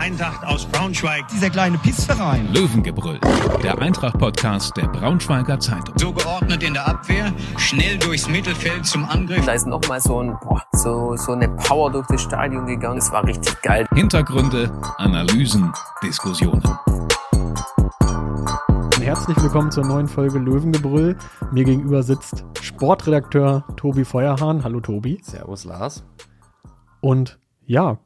Eintracht aus Braunschweig. Dieser kleine Pissverein. Löwengebrüll, der Eintracht-Podcast der Braunschweiger Zeitung. So geordnet in der Abwehr, schnell durchs Mittelfeld zum Angriff. Da ist nochmal so, ein, boah, so, so eine Power durch das Stadion gegangen. Das war richtig geil. Hintergründe, Analysen, Diskussionen. Herzlich willkommen zur neuen Folge Löwengebrüll. Mir gegenüber sitzt Sportredakteur Tobi Feuerhahn. Hallo Tobi. Servus Lars. Und ja,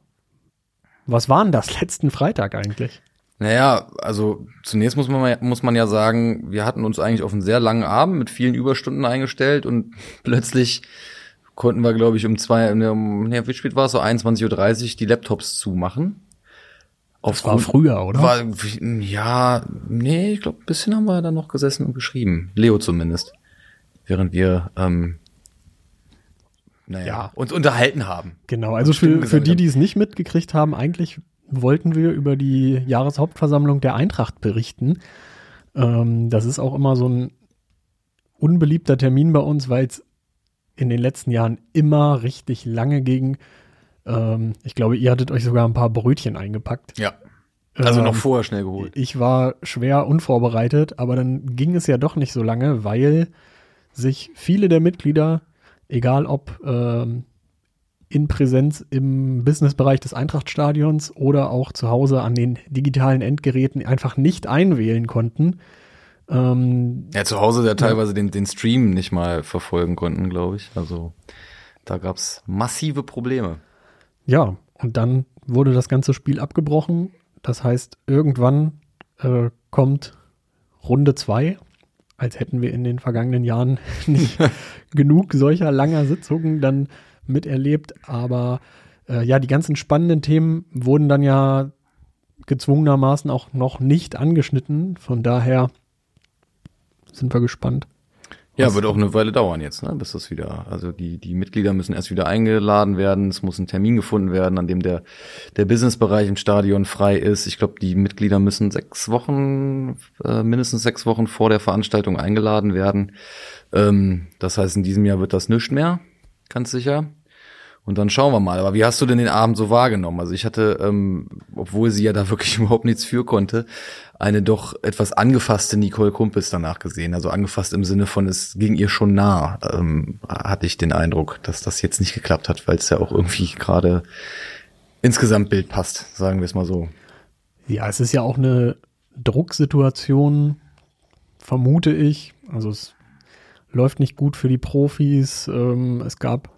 was war denn das letzten Freitag eigentlich? Naja, also zunächst muss man, muss man ja sagen, wir hatten uns eigentlich auf einen sehr langen Abend mit vielen Überstunden eingestellt und plötzlich konnten wir, glaube ich, um zwei, um, ne, wie spät war es, so 21.30 Uhr die Laptops zumachen. Das war früher, oder? War, ja, nee, ich glaube, ein bisschen haben wir da noch gesessen und geschrieben. Leo zumindest. Während wir ähm, naja, ja. uns unterhalten haben. Genau, also für, für die, die es nicht mitgekriegt haben, eigentlich wollten wir über die Jahreshauptversammlung der Eintracht berichten. Ähm, das ist auch immer so ein unbeliebter Termin bei uns, weil es in den letzten Jahren immer richtig lange ging. Ähm, ich glaube, ihr hattet euch sogar ein paar Brötchen eingepackt. Ja. Also ähm, noch vorher schnell geholt. Ich war schwer unvorbereitet, aber dann ging es ja doch nicht so lange, weil sich viele der Mitglieder egal ob ähm, in Präsenz im Businessbereich des Eintrachtstadions oder auch zu Hause an den digitalen Endgeräten einfach nicht einwählen konnten. Ähm, ja, zu Hause ja teilweise den, den Stream nicht mal verfolgen konnten, glaube ich. Also da gab's massive Probleme. Ja, und dann wurde das ganze Spiel abgebrochen. Das heißt, irgendwann äh, kommt Runde zwei als hätten wir in den vergangenen Jahren nicht genug solcher langer Sitzungen dann miterlebt. Aber äh, ja, die ganzen spannenden Themen wurden dann ja gezwungenermaßen auch noch nicht angeschnitten. Von daher sind wir gespannt. Ja, wird auch eine Weile dauern jetzt, ne, bis das wieder, also die, die Mitglieder müssen erst wieder eingeladen werden, es muss ein Termin gefunden werden, an dem der, der Businessbereich im Stadion frei ist. Ich glaube, die Mitglieder müssen sechs Wochen, äh, mindestens sechs Wochen vor der Veranstaltung eingeladen werden. Ähm, das heißt, in diesem Jahr wird das nichts mehr, ganz sicher. Und dann schauen wir mal. Aber wie hast du denn den Abend so wahrgenommen? Also ich hatte, ähm, obwohl sie ja da wirklich überhaupt nichts für konnte, eine doch etwas angefasste Nicole Kumpels danach gesehen. Also angefasst im Sinne von, es ging ihr schon nah, ähm, hatte ich den Eindruck, dass das jetzt nicht geklappt hat, weil es ja auch irgendwie gerade ins Gesamtbild passt, sagen wir es mal so. Ja, es ist ja auch eine Drucksituation, vermute ich. Also es läuft nicht gut für die Profis. Ähm, es gab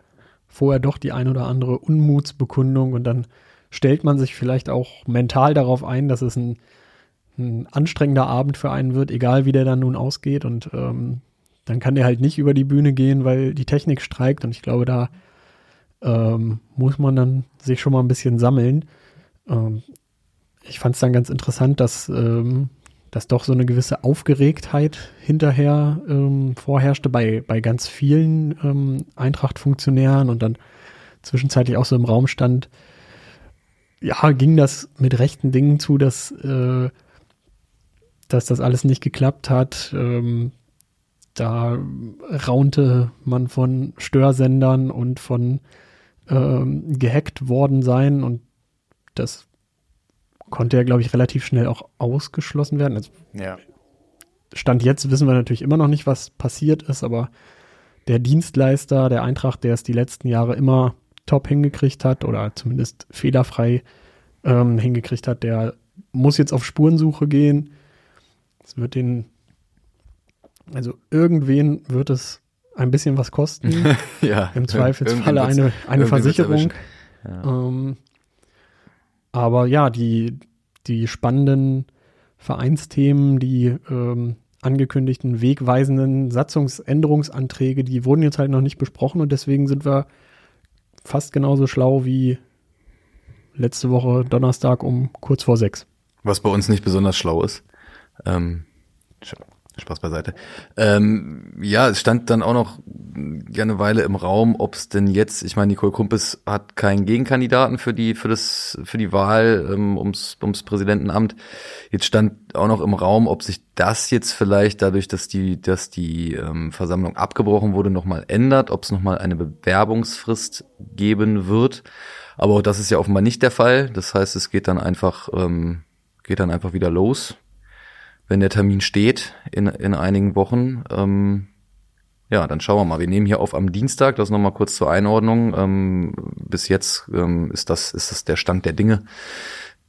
vorher doch die ein oder andere Unmutsbekundung und dann stellt man sich vielleicht auch mental darauf ein, dass es ein, ein anstrengender Abend für einen wird, egal wie der dann nun ausgeht und ähm, dann kann der halt nicht über die Bühne gehen, weil die Technik streikt und ich glaube, da ähm, muss man dann sich schon mal ein bisschen sammeln. Ähm, ich fand es dann ganz interessant, dass ähm, dass doch so eine gewisse Aufgeregtheit hinterher ähm, vorherrschte bei, bei ganz vielen ähm, Eintracht-Funktionären und dann zwischenzeitlich auch so im Raum stand, ja, ging das mit rechten Dingen zu, dass, äh, dass das alles nicht geklappt hat. Ähm, da raunte man von Störsendern und von ähm, gehackt worden sein und das konnte ja, glaube ich, relativ schnell auch ausgeschlossen werden. Also, ja. Stand jetzt wissen wir natürlich immer noch nicht, was passiert ist, aber der Dienstleister der Eintracht, der es die letzten Jahre immer top hingekriegt hat oder zumindest fehlerfrei ähm, hingekriegt hat, der muss jetzt auf Spurensuche gehen. Es wird den, also irgendwen wird es ein bisschen was kosten. ja. Im Zweifelsfalle eine, eine Versicherung. Ja. Ähm, aber ja, die, die spannenden Vereinsthemen, die ähm, angekündigten wegweisenden Satzungsänderungsanträge, die wurden jetzt halt noch nicht besprochen und deswegen sind wir fast genauso schlau wie letzte Woche Donnerstag um kurz vor sechs. Was bei uns nicht besonders schlau ist. Ähm, Spaß beiseite. Ähm, ja, es stand dann auch noch ja eine Weile im Raum, ob es denn jetzt, ich meine, Nicole Kumpes hat keinen Gegenkandidaten für die für das für die Wahl ähm, ums ums Präsidentenamt. Jetzt stand auch noch im Raum, ob sich das jetzt vielleicht dadurch, dass die dass die ähm, Versammlung abgebrochen wurde, nochmal ändert, ob es nochmal eine Bewerbungsfrist geben wird. Aber auch das ist ja offenbar nicht der Fall. Das heißt, es geht dann einfach, ähm, geht dann einfach wieder los, wenn der Termin steht in, in einigen Wochen. Ähm, ja, dann schauen wir mal. Wir nehmen hier auf am Dienstag, das nochmal kurz zur Einordnung. Ähm, bis jetzt ähm, ist, das, ist das der Stand der Dinge,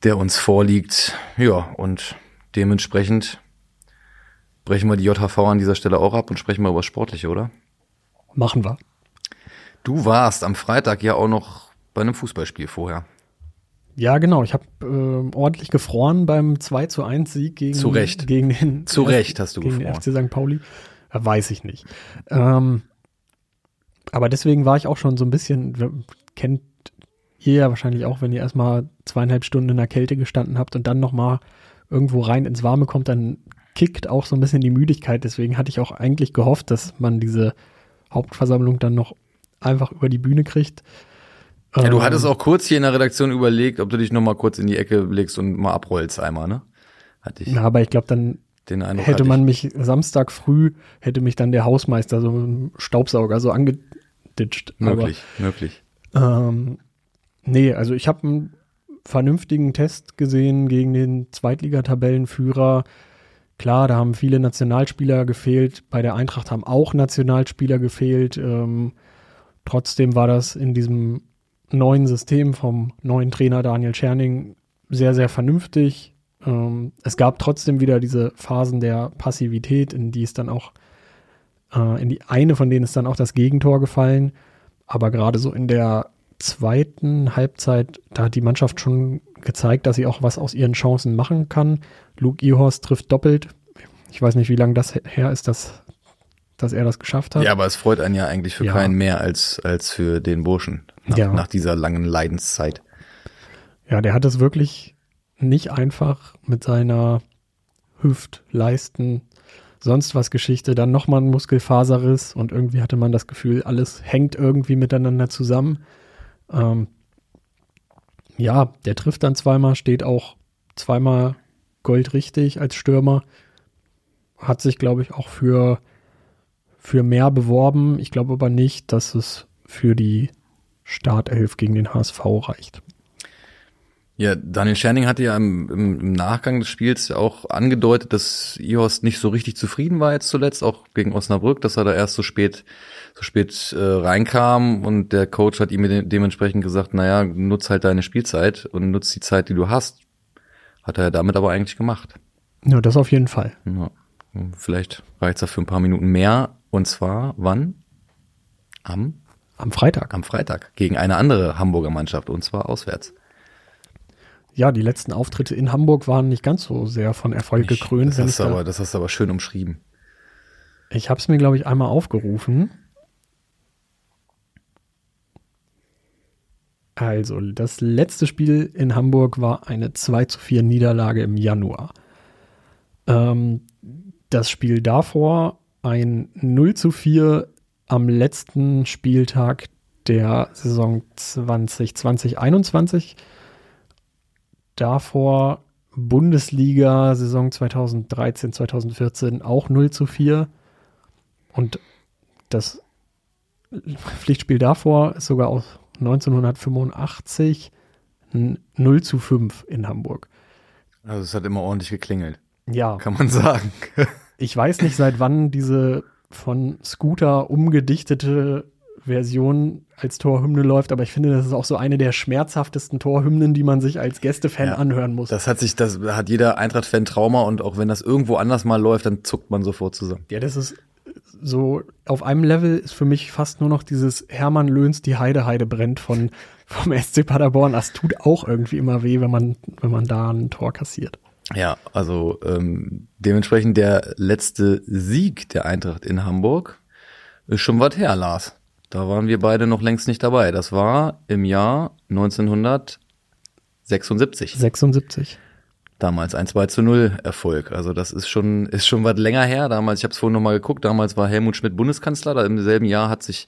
der uns vorliegt. Ja, und dementsprechend brechen wir die JHV an dieser Stelle auch ab und sprechen mal über das Sportliche, oder? Machen wir. Du warst am Freitag ja auch noch bei einem Fußballspiel vorher. Ja, genau. Ich habe äh, ordentlich gefroren beim 2 zu 1 Sieg gegen, Zu Recht. gegen den Zu Recht hast du gegen den gefroren. FC St. Pauli. Ja, weiß ich nicht. Ähm, aber deswegen war ich auch schon so ein bisschen, kennt ihr ja wahrscheinlich auch, wenn ihr erstmal zweieinhalb Stunden in der Kälte gestanden habt und dann nochmal irgendwo rein ins Warme kommt, dann kickt auch so ein bisschen die Müdigkeit. Deswegen hatte ich auch eigentlich gehofft, dass man diese Hauptversammlung dann noch einfach über die Bühne kriegt. Ja, du Ähm, hattest auch kurz hier in der Redaktion überlegt, ob du dich nochmal kurz in die Ecke legst und mal abrollst einmal, ne? Hatte ich Na, aber ich glaube, dann den Eindruck. hätte man ich. mich Samstag früh, hätte mich dann der Hausmeister so mit dem Staubsauger so angeditscht. Möglich, möglich. Aber, ähm, nee, also ich habe einen vernünftigen Test gesehen gegen den Zweitligatabellenführer. Klar, da haben viele Nationalspieler gefehlt. Bei der Eintracht haben auch Nationalspieler gefehlt. Ähm, trotzdem war das in diesem neuen System vom neuen Trainer Daniel Scherning sehr, sehr vernünftig. Ähm, es gab trotzdem wieder diese Phasen der Passivität, in die es dann auch, äh, in die eine von denen ist dann auch das Gegentor gefallen. Aber gerade so in der zweiten Halbzeit, da hat die Mannschaft schon gezeigt, dass sie auch was aus ihren Chancen machen kann. Luke Ihorst trifft doppelt. Ich weiß nicht, wie lange das her ist, dass, dass er das geschafft hat. Ja, aber es freut einen ja eigentlich für Ja. keinen mehr als, als für den Burschen. Nach, Ja. nach dieser langen Leidenszeit. Ja, der hat es wirklich nicht einfach mit seiner Hüft, Leisten, sonst was Geschichte, dann nochmal ein Muskelfaserriss und irgendwie hatte man das Gefühl, alles hängt irgendwie miteinander zusammen. Ähm, ja, der trifft dann zweimal, steht auch zweimal goldrichtig als Stürmer. Hat sich, glaube ich, auch für, für mehr beworben. Ich glaube aber nicht, dass es für die Startelf gegen den HSV reicht. Ja, Daniel Scherning hatte ja im, im, Nachgang des Spiels auch angedeutet, dass Ihorst nicht so richtig zufrieden war jetzt zuletzt, auch gegen Osnabrück, dass er da erst so spät, so spät äh, reinkam und der Coach hat ihm de dementsprechend gesagt, naja, nutz halt deine Spielzeit und nutz die Zeit, die du hast. Hat er damit aber eigentlich gemacht. Ja, das auf jeden Fall. Ja. Vielleicht reicht's ja für ein paar Minuten mehr. Und zwar wann? Am, Am Freitag. am Freitag gegen eine andere Hamburger Mannschaft und zwar auswärts. Ja, die letzten Auftritte in Hamburg waren nicht ganz so sehr von Erfolg gekrönt. Das hast, ich du da- aber, das hast du aber schön umschrieben. Ich habe es mir, glaube ich, einmal aufgerufen. Also, das letzte Spiel in Hamburg war eine 2 zu 4 Niederlage im Januar. Ähm, das Spiel davor ein 0 zu 4 am letzten Spieltag der Saison 2020-21. Davor Bundesliga Saison 2013, 2014 auch 0 zu 4. Und das Pflichtspiel davor ist sogar aus 1985 ein 0 zu 5 in Hamburg. Also es hat immer ordentlich geklingelt, Ja, kann man sagen. ich weiß nicht, seit wann diese von Scooter umgedichtete Version als Torhymne läuft, aber ich finde, das ist auch so eine der schmerzhaftesten Torhymnen, die man sich als Gästefan Ja, anhören muss. Das hat sich, das hat jeder Eintracht-Fan Trauma und auch wenn das irgendwo anders mal läuft, dann zuckt man sofort zusammen. Ja, das ist so, auf einem Level ist für mich fast nur noch dieses Hermann Löhns Die Heide Heide brennt von, vom SC Paderborn. Das tut auch irgendwie immer weh, wenn man, wenn man da ein Tor kassiert. Ja, also ähm, dementsprechend der letzte Sieg der Eintracht in Hamburg ist schon was her, Lars. Da waren wir beide noch längst nicht dabei. Das war im Jahr 1976. 76. Damals ein 2 zu 0 Erfolg. Also das ist schon, ist schon was länger her. Damals, ich habe es vorhin nochmal geguckt, damals war Helmut Schmidt Bundeskanzler. Da Im selben Jahr hat sich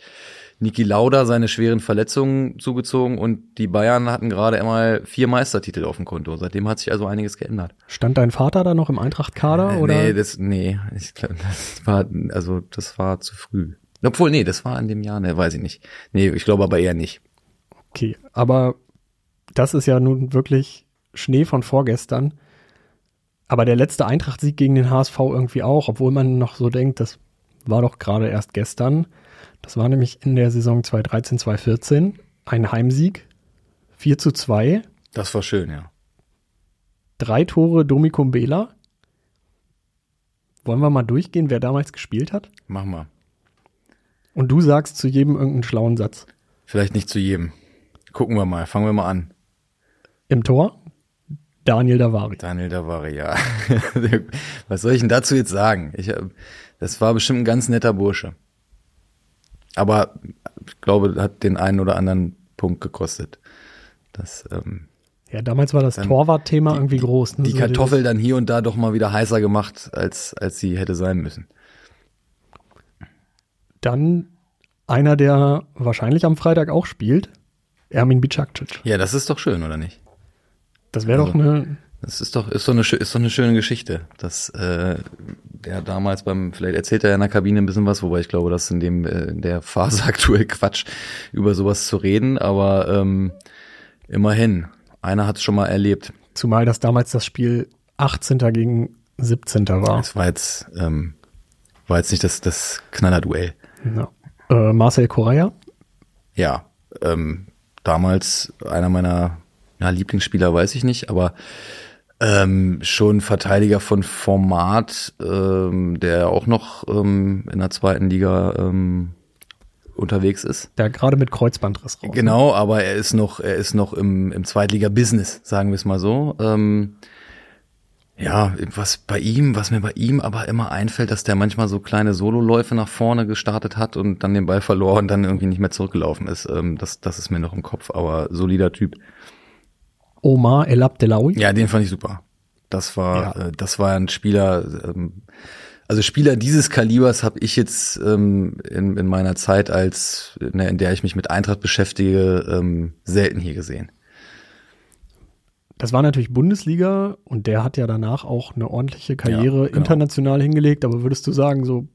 Niki Lauda seine schweren Verletzungen zugezogen und die Bayern hatten gerade einmal vier Meistertitel auf dem Konto. Seitdem hat sich also einiges geändert. Stand dein Vater da noch im Eintracht-Kader? oder? Nee, das, nee, ich glaube, das war, also das war zu früh. Obwohl, nee, das war in dem Jahr, ne, weiß ich nicht. Nee, ich glaube aber eher nicht. Okay, aber das ist ja nun wirklich Schnee von vorgestern. Aber der letzte Eintracht-Sieg gegen den HSV irgendwie auch, obwohl man noch so denkt, das war doch gerade erst gestern. Das war nämlich in der Saison 2013, 2014 ein Heimsieg. 4 zu 2. Das war schön, ja. Drei Tore Domikum Bela. Wollen wir mal durchgehen, wer damals gespielt hat? Mach mal. Und du sagst zu jedem irgendeinen schlauen Satz. Vielleicht nicht zu jedem. Gucken wir mal, fangen wir mal an. Im Tor Daniel Davari. Daniel Davari, ja. Was soll ich denn dazu jetzt sagen? Ich, äh, das war bestimmt ein ganz netter Bursche. Aber ich glaube, hat den einen oder anderen Punkt gekostet. Das, ähm, ja, damals war das Torwartthema irgendwie groß. Ne? Die So Kartoffel dann hier und da doch mal wieder heißer gemacht, als, als sie hätte sein müssen. Dann einer, der wahrscheinlich am Freitag auch spielt, Ermin Bicakcic. Ja, das ist doch schön, oder nicht? Das wäre Also- doch eine, Das ist doch, ist doch eine, ist doch eine schöne Geschichte. Dass äh, der damals beim, vielleicht erzählt er in der Kabine ein bisschen was, wobei ich glaube, das ist in dem äh, in der Phase aktuell Quatsch, über sowas zu reden, aber ähm, immerhin, einer hat es schon mal erlebt. zumal das damals das Spiel 18. gegen 17. war. Das war jetzt, ähm, war jetzt nicht das, das Knallerduell. Ja. Äh, Marcel Correa, Ja, ähm, damals einer meiner ja, Lieblingsspieler, weiß ich nicht, aber ähm, schon Verteidiger von Format, ähm, der auch noch ähm, in der zweiten Liga ähm, unterwegs ist. der gerade mit Kreuzbandriss raus. Genau, aber er ist noch, er ist noch im, im Zweitliga-Business, sagen wir es mal so. Ähm, ja, was bei ihm, was mir bei ihm aber immer einfällt, dass der manchmal so kleine Sololäufe nach vorne gestartet hat und dann den Ball verlor und dann irgendwie nicht mehr zurückgelaufen ist. Ähm, das, das ist mir noch im Kopf, aber solider Typ. Omar El Abdelawi. Ja, den fand ich super. Das war, Ja. äh, das war ein Spieler, ähm, also Spieler dieses Kalibers habe ich jetzt ähm, in, in meiner Zeit als, in der, in der ich mich mit Eintracht beschäftige, selten hier gesehen. Das war natürlich Bundesliga und der hat ja danach auch eine ordentliche Karriere Ja, genau. international hingelegt. Aber würdest du sagen, so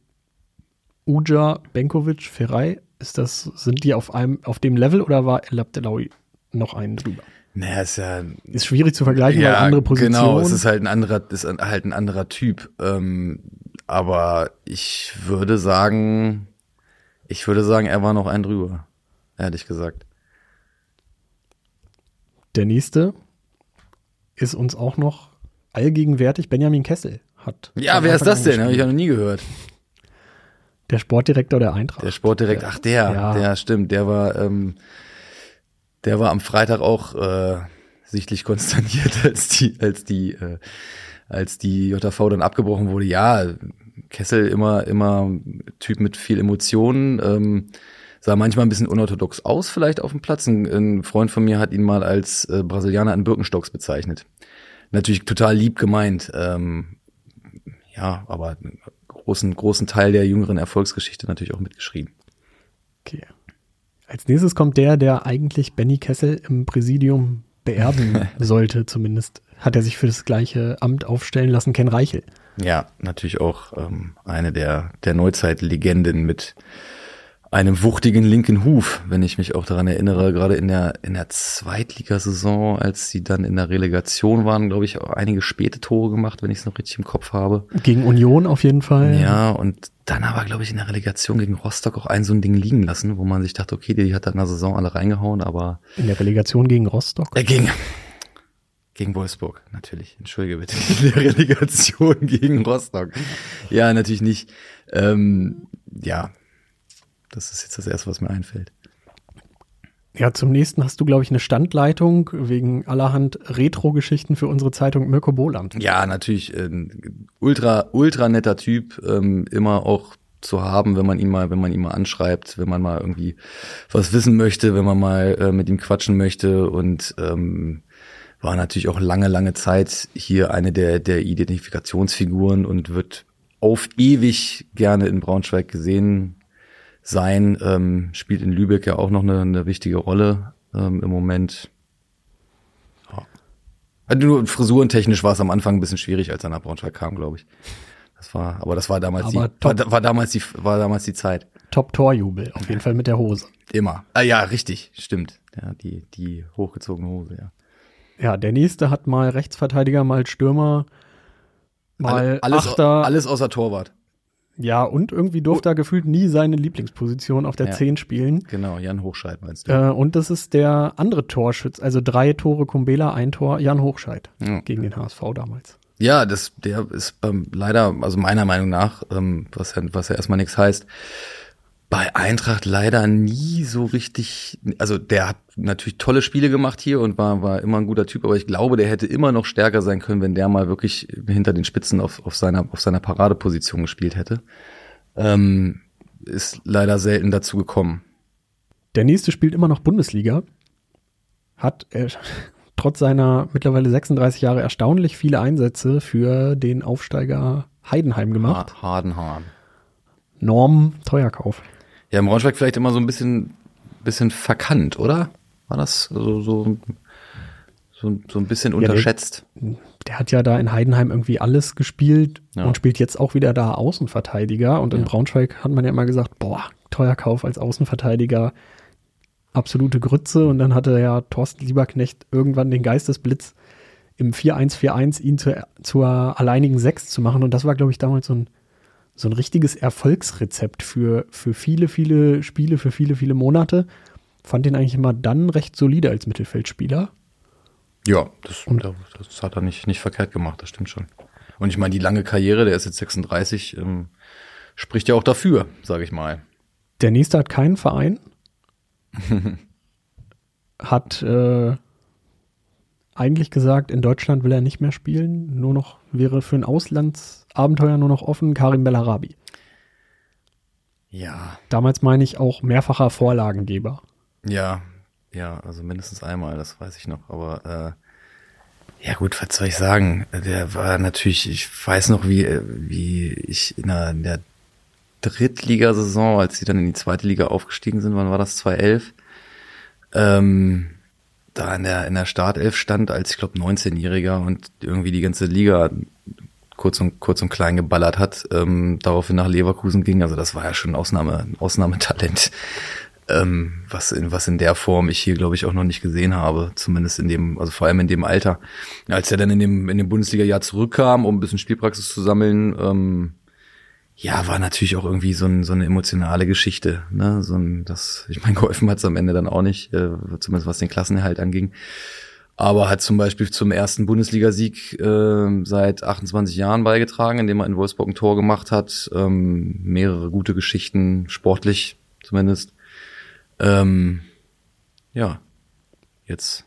Uja, Benkovic, Ferrei, ist das, sind die auf einem, auf dem Level oder war El Abdelawi noch einen drüber? Naja, ist ja, Ist schwierig zu vergleichen, weil andere Positionen. genau, es ist halt ein anderer, ist halt ein anderer Typ. Ähm, aber ich würde sagen, ich würde sagen, er war noch ein drüber, ehrlich gesagt. Der nächste ist uns auch noch allgegenwärtig. Benjamin Kessel hat. Ja, wer ist das denn? Habe ich ja noch nie gehört. Der Sportdirektor der Eintracht. Der Sportdirektor, ach der, Ja. der stimmt, der war, ähm, der war am Freitag auch äh, sichtlich konsterniert, als die, als die, äh, als die JV dann abgebrochen wurde. Ja, Kessel immer, immer Typ mit viel Emotionen, ähm, sah manchmal ein bisschen unorthodox aus, vielleicht auf dem Platz. Ein, ein Freund von mir hat ihn mal als äh, Brasilianer an Birkenstocks bezeichnet. Natürlich total lieb gemeint. Ähm, ja, aber einen großen, großen Teil der jüngeren Erfolgsgeschichte natürlich auch mitgeschrieben. Okay. Als nächstes kommt der, der eigentlich Benny Kessel im Präsidium beerben sollte, zumindest. Hat er sich für das gleiche Amt aufstellen lassen, Ken Reichel. Ja, natürlich auch ähm, eine der, der Neuzeit-Legenden mit einem wuchtigen linken Huf, wenn ich mich auch daran erinnere, gerade in der, in der Zweitligasaison, als sie dann in der Relegation waren, glaube ich, auch einige späte Tore gemacht, wenn ich es noch richtig im Kopf habe. Gegen Union auf jeden Fall. Ja, und dann aber, glaube ich, in der Relegation gegen Rostock auch ein so ein Ding liegen lassen, wo man sich dachte, okay, die hat da in der Saison alle reingehauen, aber In der Relegation gegen Rostock. äh, gegen, gegen Wolfsburg, natürlich. Entschuldige bitte. In der Relegation gegen Rostock. Ja, natürlich nicht. Ähm, ja, das ist jetzt das Erste, was mir einfällt. Ja, zum nächsten hast du, glaube ich, eine Standleitung wegen allerhand Retro-Geschichten für unsere Zeitung Mirko Boland. Ja, natürlich. Ein ultra, ultra netter Typ. Ähm, immer auch zu haben, wenn man ihn mal, wenn man ihn mal anschreibt, wenn man mal irgendwie was wissen möchte, wenn man mal äh, mit ihm quatschen möchte und ähm, war natürlich auch lange, lange Zeit hier eine der, der Identifikationsfiguren und wird auf ewig gerne in Braunschweig gesehen sein, ähm, spielt in Lübeck ja auch noch eine, eine wichtige Rolle ähm, im Moment. Ja. Also nur frisurentechnisch war es am Anfang ein bisschen schwierig, als er nach Braunschweig kam, glaube ich. Das war, aber das war damals Aber die, war, top. war damals die, war damals die Zeit. Top-Torjubel, auf jeden Fall mit der Hose. Immer. Ah ja, richtig, stimmt. Ja, die, die hochgezogene Hose, ja. Ja, der nächste hat mal Rechtsverteidiger, mal Stürmer, mal Alle- alles, Achter. alles außer Torwart. Ja, und irgendwie durfte er gefühlt nie seine Lieblingsposition auf der Ja. 10 spielen. Genau, Jan Hochscheid meinst du? Äh, und das ist der andere Torschütz, also drei Tore Kumbela, ein Tor Jan Hochscheid Ja. gegen den HSV damals. Ja, das, der ist beim, leider, also meiner Meinung nach, ähm, was ja, was ja erstmal nichts heißt, bei Eintracht leider nie so richtig, also der hat natürlich tolle Spiele gemacht hier und war, war immer ein guter Typ, aber ich glaube, der hätte immer noch stärker sein können, wenn der mal wirklich hinter den Spitzen auf, auf seiner, auf seiner Paradeposition gespielt hätte. Ähm, ist leider selten dazu gekommen. Der nächste spielt immer noch Bundesliga, hat äh, trotz seiner mittlerweile 36 Jahre erstaunlich viele Einsätze für den Aufsteiger Heidenheim gemacht. Ha- Hardenhahn. Norm Teuerkauf. Ja, im Braunschweig vielleicht immer so ein bisschen, bisschen verkannt, oder? War das so, so, so, so ein bisschen der- unterschätzt? Der hat ja da in Heidenheim irgendwie alles gespielt Ja. und spielt jetzt auch wieder da Außenverteidiger. Und in Ja. Braunschweig hat man ja immer gesagt, boah, Teuerkauf als Außenverteidiger, absolute Grütze. Und dann hatte ja Thorsten Lieberknecht irgendwann den Geistesblitz im 4-1-4-1 ihn zur, zur alleinigen Sechs zu machen. Und das war, glaube ich, damals so ein, so ein richtiges Erfolgsrezept für, für viele, viele Spiele, für viele, viele Monate. Fand den eigentlich immer dann recht solide als Mittelfeldspieler. Ja, das, das hat er nicht, nicht verkehrt gemacht, das stimmt schon. Und ich meine, die lange Karriere, der ist jetzt 36, ähm, spricht ja auch dafür, sage ich mal. Der nächste hat keinen Verein. hat äh, eigentlich gesagt, in Deutschland will er nicht mehr spielen. Nur noch wäre für ein Auslandsabenteuer nur noch offen Karim Bellarabi. Ja, Damals meine ich auch mehrfacher Vorlagengeber. ja, ja, also mindestens einmal, das weiß ich noch. Aber äh, ja gut, was soll ich sagen? Der war natürlich, ich weiß noch, wie, äh, wie ich in der, in der Drittligasaison, als sie dann in die zweite Liga aufgestiegen sind, wann war das? 2011? Ähm, da in der, in der Startelf stand als, ich glaube, 19-Jähriger und irgendwie die ganze Liga kurz und, kurz und klein geballert hat, ähm, daraufhin nach Leverkusen ging. Also das war ja schon ein, Ausnahme, Ausnahmetalent, ähm, was, in, was in der Form ich hier, glaube ich, auch noch nicht gesehen habe. Zumindest in dem, also vor allem in dem Alter. Als er dann in dem, in dem Bundesliga-Jahr zurückkam, um ein bisschen Spielpraxis zu sammeln, ähm, ja, war natürlich auch irgendwie so, ein, so eine emotionale Geschichte. Ne? So ein, das, ich meine, geholfen hat es am Ende dann auch nicht, äh, zumindest was den Klassenerhalt anging. Aber hat zum Beispiel zum ersten Bundesligasieg äh, seit 28 Jahren beigetragen, indem er in Wolfsburg ein Tor gemacht hat. Ähm, mehrere gute Geschichten, sportlich zumindest. Ähm, ja, jetzt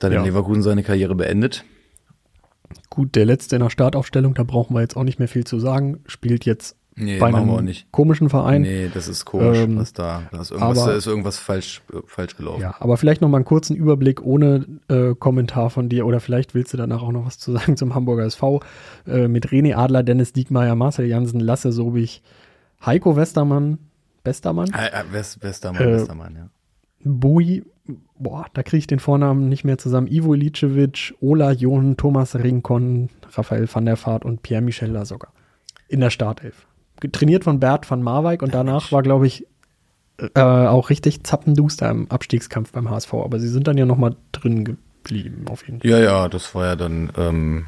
dann Ja. in Leverkusen seine Karriere beendet. Gut, der letzte in der Startaufstellung, da brauchen wir jetzt auch nicht mehr viel zu sagen. Spielt jetzt Nee, bei einem nicht. komischen Verein. Nee, das ist komisch, Ähm, was da, da ist irgendwas, aber- da ist irgendwas falsch, äh, falsch gelaufen. Ja, aber vielleicht noch mal einen kurzen Überblick ohne äh, Kommentar von dir oder vielleicht willst du danach auch noch was zu sagen zum Hamburger SV äh, mit René Adler, Dennis Diekmeyer, Marcel Jansen, Lasse Sobich, Heiko Westermann, Westermann, Ah, ah, West, Westermann, Äh, Westermann, ja. Bui, boah, da kriege ich den Vornamen nicht mehr zusammen, Ivo Ilicevic, Ola John, Thomas Rincon, Raphael van der Vaart und Pierre-Michel Lasogga in der Startelf. Trainiert von Bert van Marwijk und danach war, glaube ich, äh, auch richtig zappenduster im Abstiegskampf beim HSV, aber sie sind dann ja noch mal drin geblieben, auf jeden Fall. Ja, ja, das war ja dann, ähm,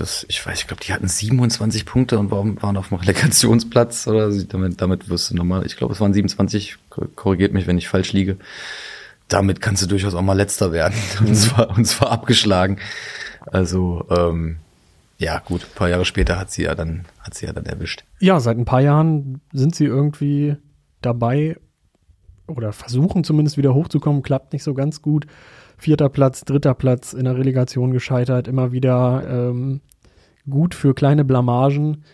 das, ich weiß, ich glaube, die hatten 27 Punkte und waren, waren auf dem Relegationsplatz oder damit, damit wirst du nochmal, ich glaube, es waren 27, kor- korrigiert mich, wenn ich falsch liege. Damit kannst du durchaus auch mal letzter werden. Und zwar, und zwar abgeschlagen. Also, ähm, ja, gut, ein paar Jahre später hat sie ja dann, hat sie ja dann erwischt. Ja, seit ein paar Jahren sind sie irgendwie dabei oder versuchen zumindest wieder hochzukommen, klappt nicht so ganz gut. Vierter Platz, dritter Platz in der Relegation gescheitert, immer wieder ähm, gut für kleine Blamagen.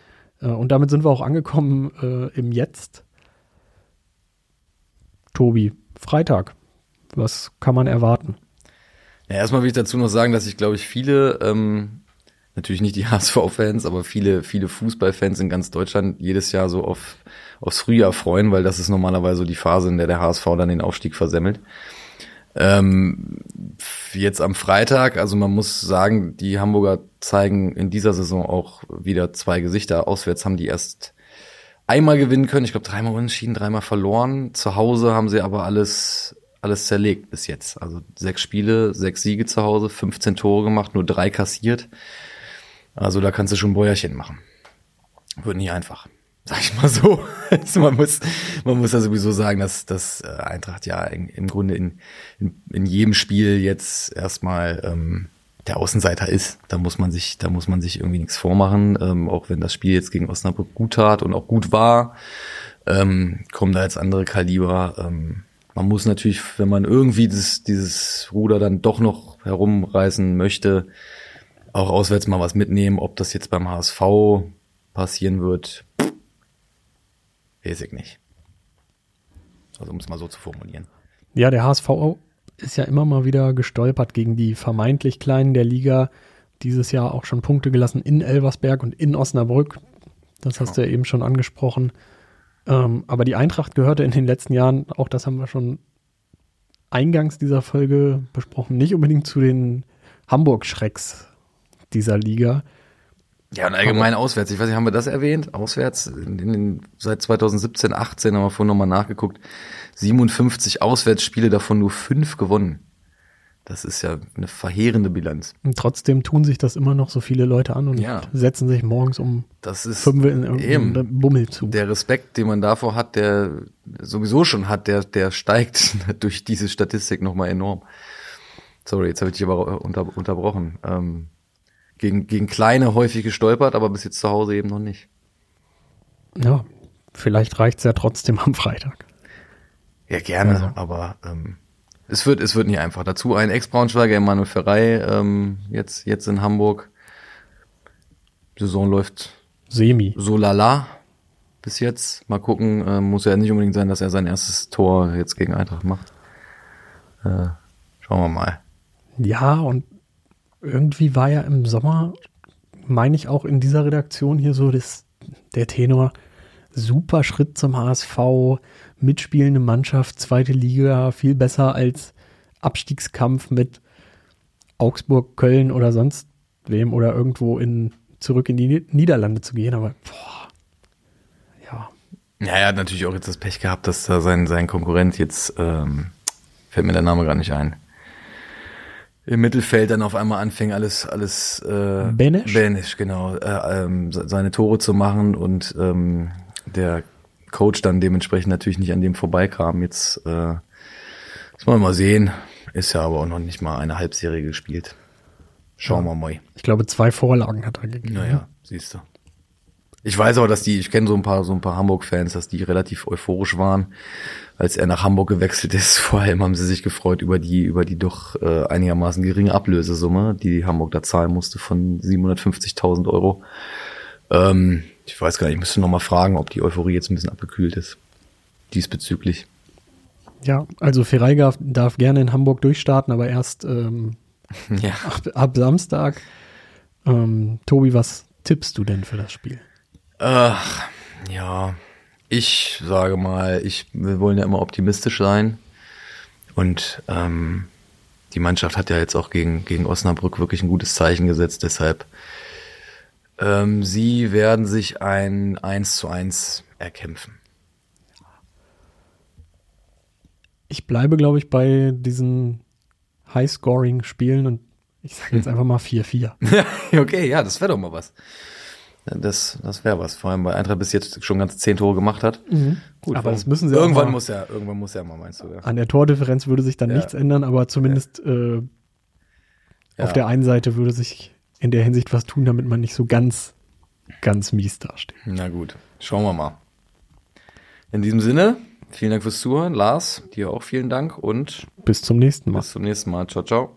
Äh, und damit sind wir auch angekommen äh, im Jetzt. Tobi, Freitag. Was kann man erwarten? Ja, erstmal will ich dazu noch sagen, dass ich glaube ich viele, ähm, natürlich nicht die HSV-Fans, aber viele, viele Fußballfans in ganz Deutschland jedes Jahr so auf, aufs Frühjahr freuen, weil das ist normalerweise so die Phase, in der der HSV dann den Aufstieg versemmelt. Ähm, jetzt am Freitag, also man muss sagen, die Hamburger zeigen in dieser Saison auch wieder zwei Gesichter. Auswärts haben die erst einmal gewinnen können. Ich glaube, dreimal unentschieden, dreimal verloren. Zu Hause haben sie aber alles, alles zerlegt bis jetzt. Also sechs Spiele, sechs Siege zu Hause, 15 Tore gemacht, nur drei kassiert. Also da kannst du schon Bäuerchen machen. Wird nie einfach. Sag ich mal so. Also man muss, man muss ja sowieso sagen, dass, dass äh, Eintracht ja in, im Grunde in, in, in jedem Spiel jetzt erstmal ähm, der Außenseiter ist. Da muss man sich, da muss man sich irgendwie nichts vormachen. Ähm, auch wenn das Spiel jetzt gegen Osnabrück gut tat und auch gut war, ähm, kommen da jetzt andere Kaliber. Ähm, man muss natürlich, wenn man irgendwie dieses, dieses Ruder dann doch noch herumreißen möchte, auch auswärts mal was mitnehmen. Ob das jetzt beim HSV passieren wird, weiß ich nicht. Also um es mal so zu formulieren. Ja, der HSV ist ja immer mal wieder gestolpert gegen die vermeintlich Kleinen der Liga. Dieses Jahr auch schon Punkte gelassen in Elversberg und in Osnabrück. Das hast ja. du ja eben schon angesprochen. Ähm, aber die Eintracht gehörte in den letzten Jahren, auch das haben wir schon eingangs dieser Folge besprochen, nicht unbedingt zu den Hamburg-Schrecks dieser Liga. Ja, und allgemein auswärts. Ich weiß nicht, haben wir das erwähnt? Auswärts in den, seit 2017, 18 haben wir vorhin nochmal nachgeguckt. 57 Auswärtsspiele, davon nur fünf gewonnen. Das ist ja eine verheerende Bilanz. Und trotzdem tun sich das immer noch so viele Leute an und ja. setzen sich morgens um das ist fünf in irgendeinen Bummel zu. Der Respekt, den man davor hat, der sowieso schon hat, der, der steigt durch diese Statistik nochmal enorm. Sorry, jetzt habe ich dich aber unter, unterbrochen. Ähm, gegen, gegen Kleine häufig gestolpert, aber bis jetzt zu Hause eben noch nicht. Ja, vielleicht reicht's ja trotzdem am Freitag. Ja, gerne, also. aber ähm, es wird, es wird nicht einfach. Dazu ein Ex-Braunschweiger, Emanuel Ferrei, ähm, jetzt, jetzt in Hamburg. Saison läuft semi. So lala bis jetzt. Mal gucken, äh, muss ja nicht unbedingt sein, dass er sein erstes Tor jetzt gegen Eintracht macht. Äh, schauen wir mal. Ja, und irgendwie war ja im Sommer, meine ich auch in dieser Redaktion hier so das, der Tenor, super Schritt zum HSV, mitspielende Mannschaft, zweite Liga, viel besser als Abstiegskampf mit Augsburg, Köln oder sonst wem oder irgendwo in, zurück in die Niederlande zu gehen. Aber boah, ja. Ja, er hat natürlich auch jetzt das Pech gehabt, dass da sein, sein Konkurrent jetzt, ähm, fällt mir der Name gar nicht ein, im Mittelfeld dann auf einmal anfing, alles, alles äh, Benisch? Benisch, genau, äh, ähm, seine Tore zu machen und ähm, der Coach dann dementsprechend natürlich nicht an dem vorbeikam. Jetzt äh, muss man mal sehen. Ist ja aber auch noch nicht mal eine Halbserie gespielt. Schauen ja. wir mal. Ich glaube, zwei Vorlagen hat er gegeben. Naja, siehst du. Ich weiß aber, dass die, ich kenne so ein paar, so ein paar Hamburg-Fans, dass die relativ euphorisch waren, als er nach Hamburg gewechselt ist. Vor allem haben sie sich gefreut über die, über die doch äh, einigermaßen geringe Ablösesumme, die Hamburg da zahlen musste von 750.000 Euro. Ähm, ich weiß gar nicht, ich müsste noch mal fragen, ob die Euphorie jetzt ein bisschen abgekühlt ist. Diesbezüglich. Ja, also Ferrei darf, darf gerne in Hamburg durchstarten, aber erst ähm, ja. ab, ab, Samstag. Ähm, Tobi, was tippst du denn für das Spiel? Ach, ja, ich sage mal, ich, wir wollen ja immer optimistisch sein. Und ähm, die Mannschaft hat ja jetzt auch gegen, gegen Osnabrück wirklich ein gutes Zeichen gesetzt. Deshalb ähm, sie werden sich ein 1 zu 1 erkämpfen. Ich bleibe, glaube ich, bei diesen High-Scoring-Spielen und ich sage jetzt einfach mal 4-4. okay, ja, das wäre doch mal was. Das, das wäre was. Vor allem, weil Eintracht bis jetzt schon ganz zehn Tore gemacht hat. Mhm. Gut, aber das müssen sie irgendwann muss er, irgendwann muss er mal, meinst du? Ja. An der Tordifferenz würde sich dann ja. nichts ändern, aber zumindest ja. äh, auf der einen Seite würde sich in der Hinsicht was tun, damit man nicht so ganz, ganz mies dasteht. Na gut, schauen wir mal. In diesem Sinne, vielen Dank fürs Zuhören. Lars, dir auch vielen Dank und bis zum nächsten Mal. Bis zum nächsten Mal. Ciao, ciao.